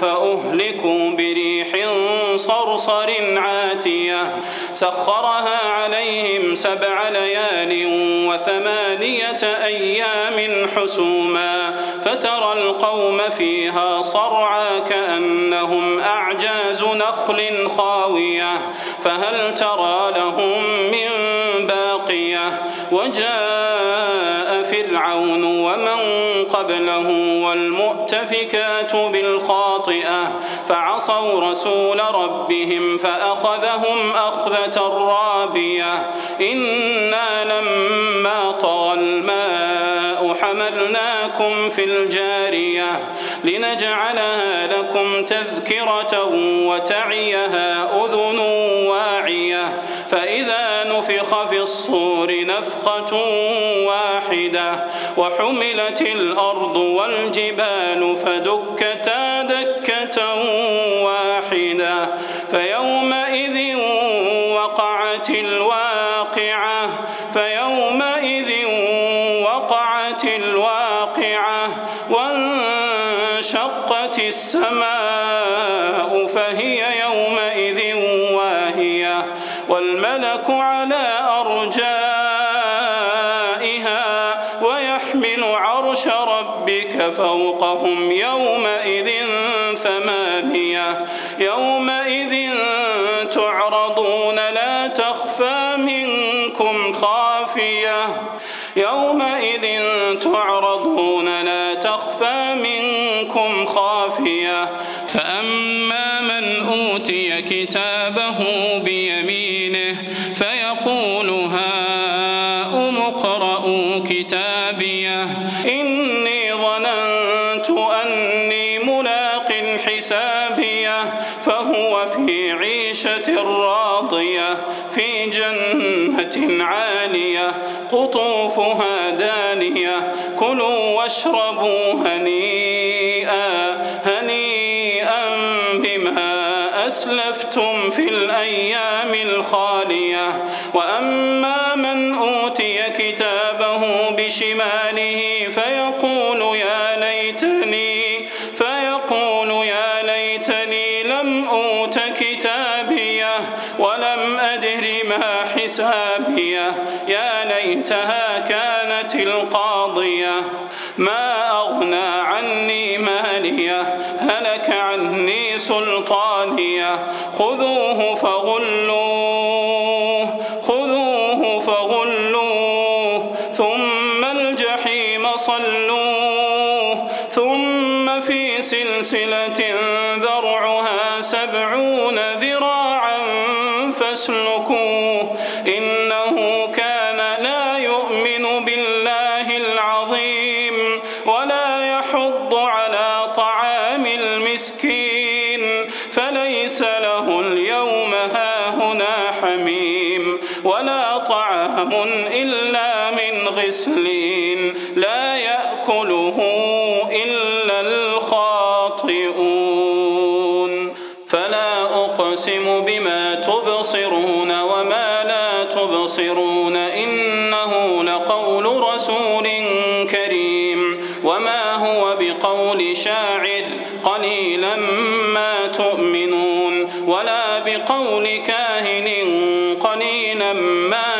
فأهلكوا بريح صرصر عاتية سخرها عليهم سبع ليال وثمانية أيام حسوما فترى القوم فيها صرعا كأنهم أعجاز نخل خاوية فهل ترى لهم من باقية؟ وجاء قبله والمؤتفكات بالخاطئة فعصوا رسول ربهم فأخذهم أخذة رابية. إنا لما طغى الماء حملناكم في الجارية لنجعلها لكم تذكرة وتعيها أذن واعية. فإذا نفخ في الصور نفخة واحدة وحملت الأرض والجبال فدكتا دكة واحدة فيومئذ وقعت الواقعة فيومئذ وقعت الواقعة وانشقت السماء فهي والملك على أرجائها ويحمل عرش ربك فوقهم يومئذ ثمانية. يومئذ تعرضون لا تخفى منكم خافية. يومئذ تعرضون لا تخفى منكم خافية. فأما من أوتي كتابه بيمينه كتابيه إني ظننت أني ملاق حسابية فهو في عيشة راضية في جنة عالية قطوفها دانية كلوا واشربوا هنيئا هنيئا بما أسلفتم في الأيام الخالية. وأما كتابه بشماله فيقول يا ليتني فيقول يا ليتني لم أوت كتابيه ولم أدر ما حسابيه. يا ليتها كانت القاضية. ما أغنى عني ماليه هلك عني سلطانيه. خذوه الجحيم صلوه ثم في سلسلة ذرعها سبعون ذراعا فاسلكوه. إنه كان لا يؤمن بالله العظيم ولا يحض على ولا طعام إلا من غسلين لا يأكله إلا الخاطئون. فلا أقسم بما تبصرون وما لا تبصرون. إنه لقول رسول كريم. وما هو بقول شاعر قليلا ما تؤمنون. ولا بقول ما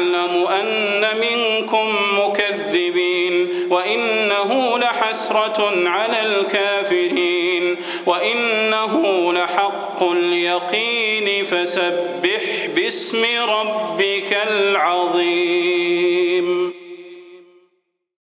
لنعلم أن منكم مكذبين وإنه لحسرة على الكافرين وإنه لحق اليقين فسبح باسم ربك العظيم